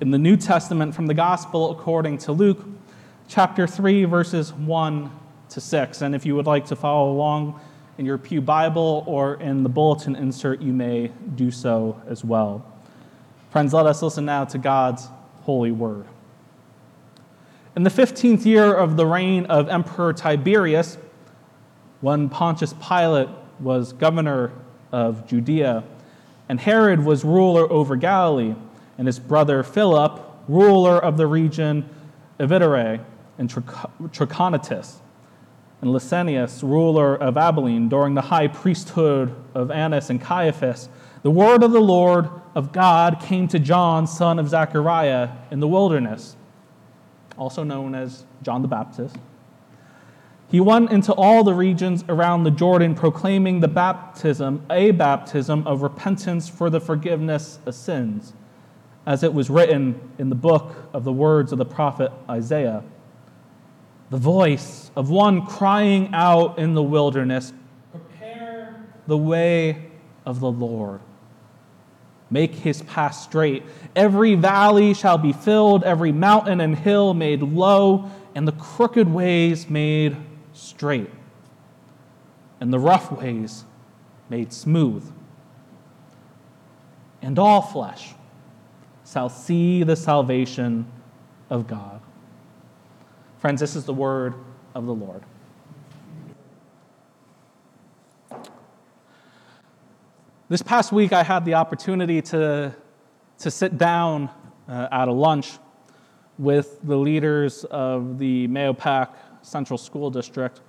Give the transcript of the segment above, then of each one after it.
in the New Testament from the Gospel according to Luke, chapter 3, verses 1 to 6. And if you would like to follow along in your Pew Bible or in the bulletin insert, you may do so as well. Friends, let us listen now to God's holy word. In the 15th year of the reign of Emperor Tiberius, when Pontius Pilate was governor of Judea, and Herod was ruler over Galilee, and his brother Philip, ruler of the region Ituraea and Trachonitis, and Lysanias, ruler of Abilene, during the high priesthood of Annas and Caiaphas, the word of the Lord of God came to John, son of Zechariah, in the wilderness, also known as John the Baptist. He went into all the regions around the Jordan, proclaiming the baptism, a baptism of repentance for the forgiveness of sins as it was written in the book of the words of the prophet Isaiah. The voice of one crying out in the wilderness Prepare the way of the Lord. Make his path straight. Every valley shall be filled, every mountain and hill made low, and the crooked ways made straight, and the rough ways made smooth. And all flesh shall see the salvation of God. Friends, this is the word of the Lord. This past week, I had the opportunity to, to sit down uh, at a lunch with the leaders of the Mahopac Central School District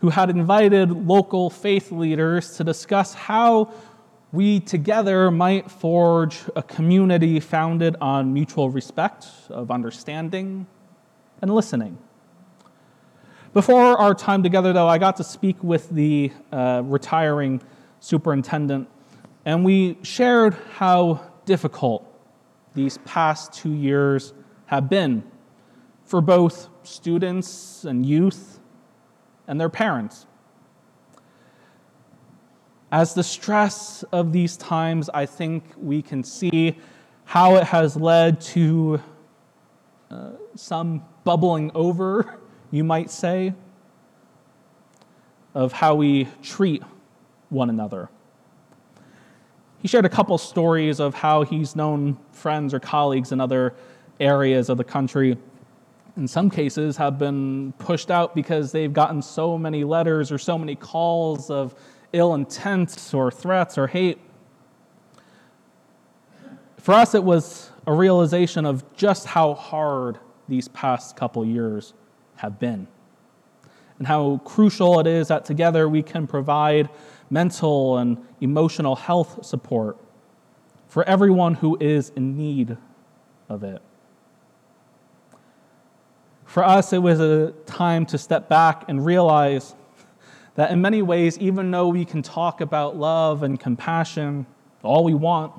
who had invited local faith leaders to discuss how we together might forge a community founded on mutual respect, of understanding, and listening. Before our time together, though, I got to speak with the uh, retiring superintendent, and we shared how difficult these past two years have been for both students and youth and their parents. As the stress of these times, I think we can see how it has led to uh, some bubbling over, you might say, of how we treat one another. He shared a couple stories of how he's known friends or colleagues in other areas of the country. In some cases, have been pushed out because they've gotten so many letters or so many calls of ill intent or threats or hate. For us, it was a realization of just how hard these past couple years have been, and how crucial it is that together we can provide mental and emotional health support for everyone who is in need of it. For us, it was a time to step back and realize that in many ways, even though we can talk about love and compassion all we want,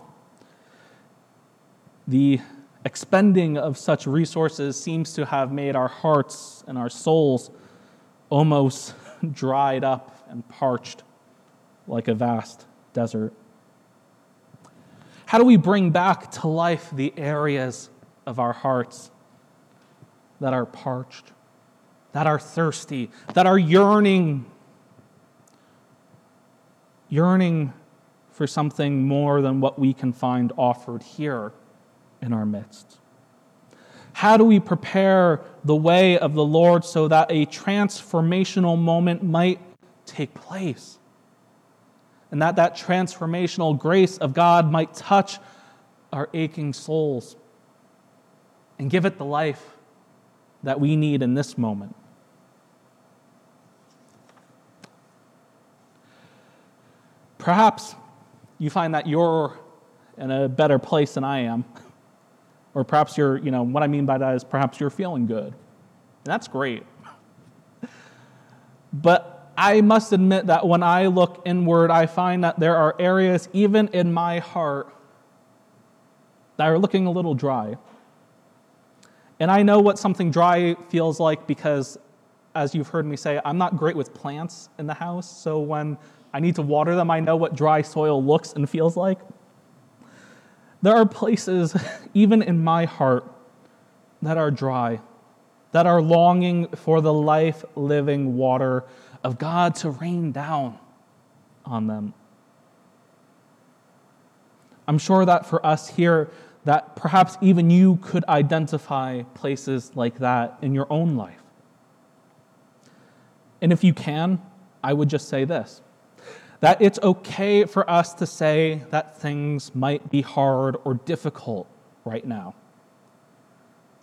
the expending of such resources seems to have made our hearts and our souls almost dried up and parched like a vast desert. How do we bring back to life the areas of our hearts that are parched, that are thirsty, that are yearning yearning for something more than what we can find offered here in our midst? How do we prepare the way of the Lord so that a transformational moment might take place? And that that transformational grace of God might touch our aching souls and give it the life that we need in this moment. Perhaps you find that you're in a better place than I am. Or perhaps you're, you know, what I mean by that is perhaps you're feeling good. And that's great. But I must admit that when I look inward, I find that there are areas, even in my heart, that are looking a little dry. And I know what something dry feels like because, as you've heard me say, I'm not great with plants in the house. So when I need to water them, I know what dry soil looks and feels like. There are places, even in my heart, that are dry, that are longing for the life living water of God to rain down on them. I'm sure that for us here, that perhaps even you could identify places like that in your own life. And if you can, I would just say this that it's okay for us to say that things might be hard or difficult right now.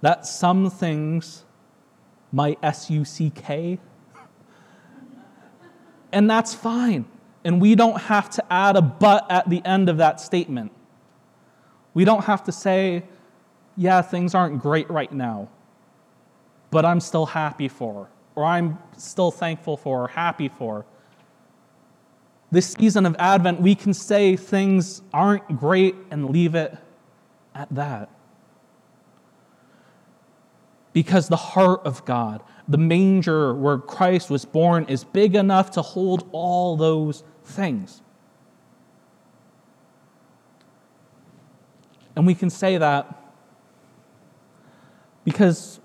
That some things might S U C K, and that's fine. And we don't have to add a but at the end of that statement. We don't have to say, yeah, things aren't great right now, but I'm still happy for, or I'm still thankful for, or happy for. This season of Advent, we can say things aren't great and leave it at that. Because the heart of God, the manger where Christ was born, is big enough to hold all those things. And we can say that because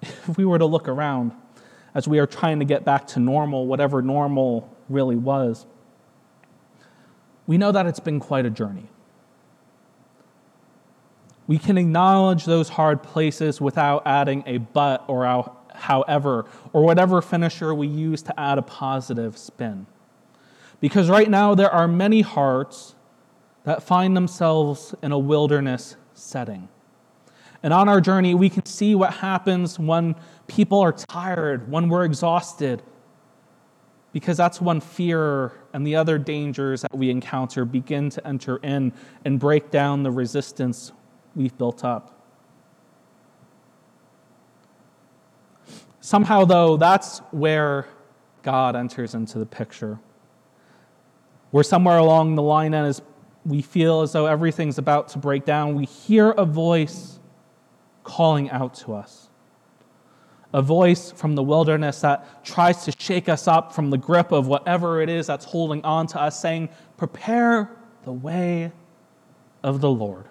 if we were to look around as we are trying to get back to normal, whatever normal really was, we know that it's been quite a journey. We can acknowledge those hard places without adding a but or a however or whatever finisher we use to add a positive spin. Because right now there are many hearts that find themselves in a wilderness setting. And on our journey, we can see what happens when people are tired, when we're exhausted, because that's when fear and the other dangers that we encounter begin to enter in and break down the resistance we've built up. Somehow, though, that's where God enters into the picture. We're somewhere along the line, and as we feel as though everything's about to break down, we hear a voice calling out to us. A voice from the wilderness that tries to shake us up from the grip of whatever it is that's holding on to us, saying, Prepare the way of the Lord.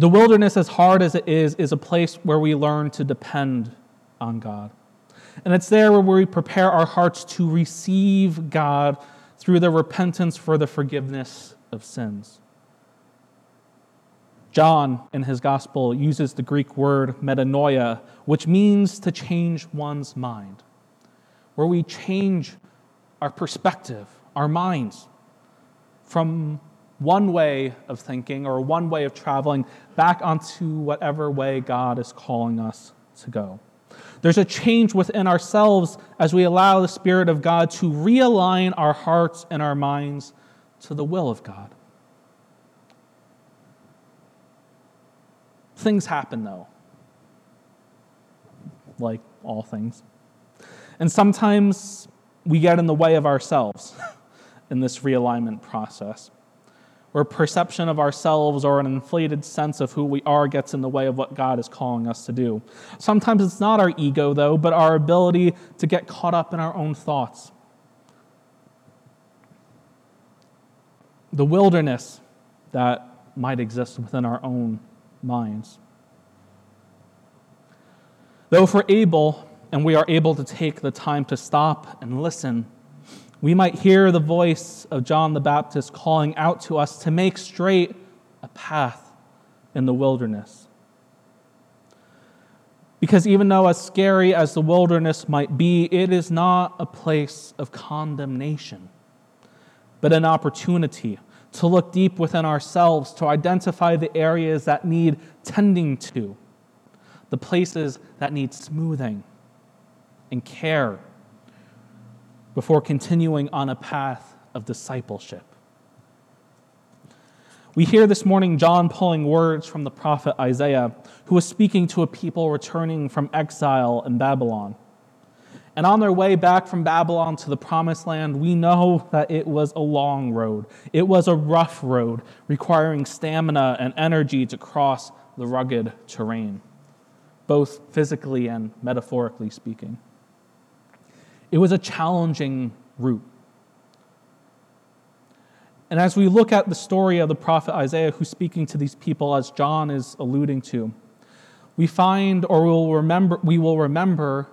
The wilderness, as hard as it is, is a place where we learn to depend on God. And it's there where we prepare our hearts to receive God through the repentance for the forgiveness of sins. John, in his gospel, uses the Greek word metanoia, which means to change one's mind, where we change our perspective, our minds, from one way of thinking or one way of traveling back onto whatever way God is calling us to go. There's a change within ourselves as we allow the Spirit of God to realign our hearts and our minds to the will of God. Things happen, though, like all things. And sometimes we get in the way of ourselves in this realignment process where perception of ourselves or an inflated sense of who we are gets in the way of what God is calling us to do. Sometimes it's not our ego, though, but our ability to get caught up in our own thoughts. The wilderness that might exist within our own minds. Though if we're able and we are able to take the time to stop and listen, we might hear the voice of John the Baptist calling out to us to make straight a path in the wilderness. Because even though, as scary as the wilderness might be, it is not a place of condemnation, but an opportunity to look deep within ourselves, to identify the areas that need tending to, the places that need smoothing and care before continuing on a path of discipleship. We hear this morning John pulling words from the prophet Isaiah, who was speaking to a people returning from exile in Babylon. And on their way back from Babylon to the promised land, we know that it was a long road. It was a rough road, requiring stamina and energy to cross the rugged terrain, both physically and metaphorically speaking. It was a challenging route. And as we look at the story of the prophet Isaiah, who's speaking to these people, as John is alluding to, we find or we will remember, we will remember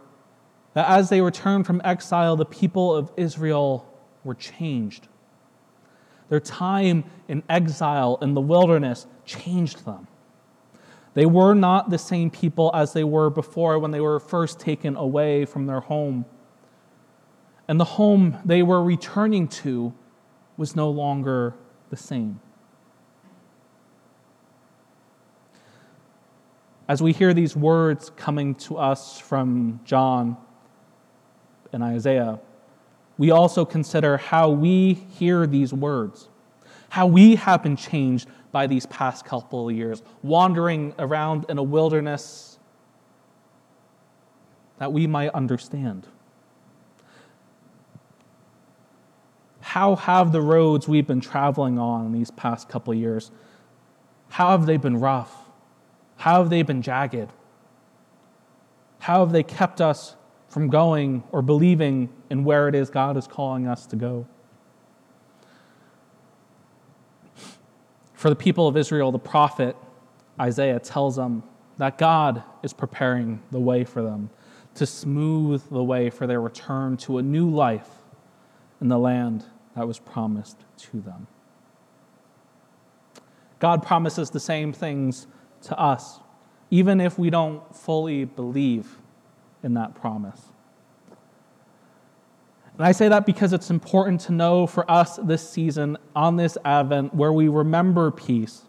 that as they returned from exile, the people of Israel were changed. Their time in exile in the wilderness changed them. They were not the same people as they were before when they were first taken away from their home. And the home they were returning to was no longer the same. As we hear these words coming to us from John and Isaiah, we also consider how we hear these words, how we have been changed by these past couple of years, wandering around in a wilderness that we might understand. how have the roads we've been traveling on these past couple of years, how have they been rough? How have they been jagged? How have they kept us from going or believing in where it is God is calling us to go? For the people of Israel, the prophet Isaiah tells them that God is preparing the way for them to smooth the way for their return to a new life in the land that was promised to them. God promises the same things to us, even if we don't fully believe in that promise. And I say that because it's important to know for us this season, on this Advent, where we remember peace,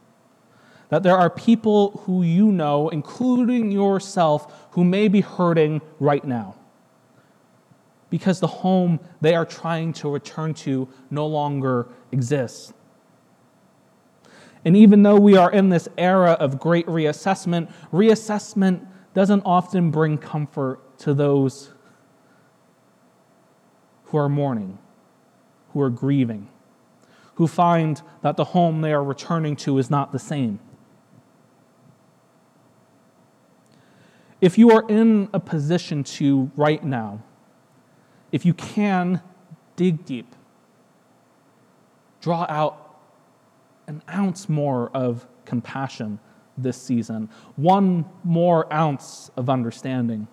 that there are people who you know, including yourself, who may be hurting right now because the home they are trying to return to no longer exists. And even though we are in this era of great reassessment, reassessment doesn't often bring comfort to those who are mourning, who are grieving, who find that the home they are returning to is not the same. If you are in a position to right now if you can, dig deep. Draw out an ounce more of compassion this season, one more ounce of understanding.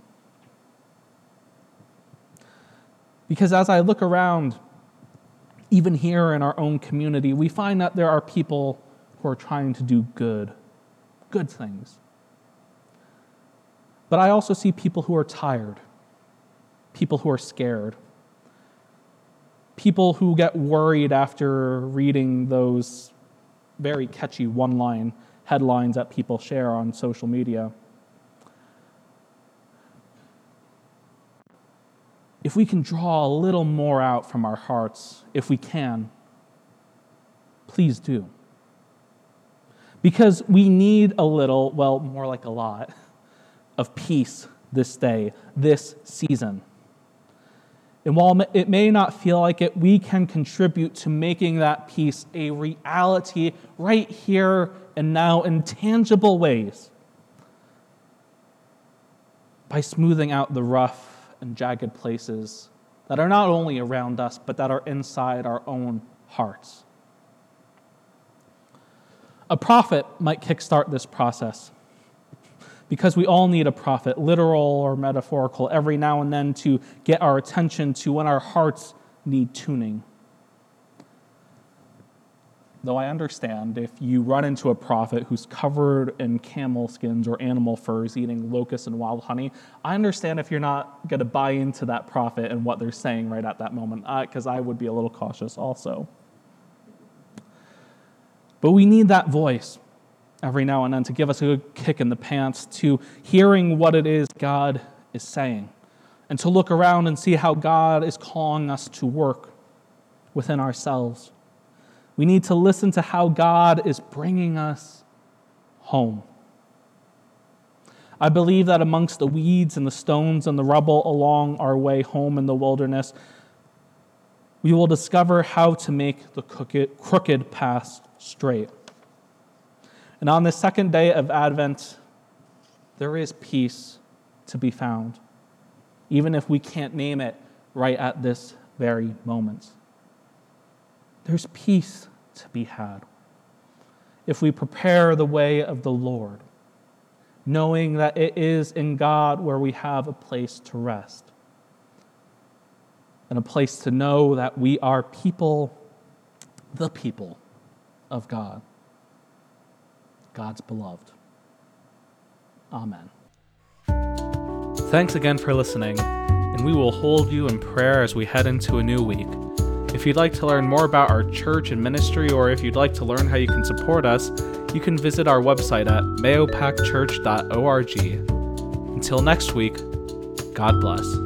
Because as I look around, even here in our own community, we find that there are people who are trying to do good, good things. But I also see people who are tired people who are scared, people who get worried after reading those very catchy one line headlines that people share on social media. If we can draw a little more out from our hearts, if we can, please do. Because we need a little, well, more like a lot, of peace this day, this season. And while it may not feel like it, we can contribute to making that peace a reality right here and now in tangible ways by smoothing out the rough and jagged places that are not only around us, but that are inside our own hearts. A prophet might kickstart this process because we all need a prophet, literal or metaphorical, every now and then to get our attention to when our hearts need tuning. Though I understand if you run into a prophet who's covered in camel skins or animal furs eating locusts and wild honey, I understand if you're not going to buy into that prophet and what they're saying right at that moment, because uh, I would be a little cautious also. But we need that voice every now and then to give us a good kick in the pants to hearing what it is God is saying and to look around and see how God is calling us to work within ourselves. We need to listen to how God is bringing us home. I believe that amongst the weeds and the stones and the rubble along our way home in the wilderness, we will discover how to make the crooked, path straight. And on the second day of Advent, there is peace to be found, even if we can't name it right at this very moment. There's peace to be had if we prepare the way of the Lord, knowing that it is in God where we have a place to rest and a place to know that we are people, the people of God, God's beloved. Amen. Thanks again for listening, and we will hold you in prayer as we head into a new week. If you'd like to learn more about our church and ministry, or if you'd like to learn how you can support us, you can visit our website at mahopacchurch.org. Until next week, God bless.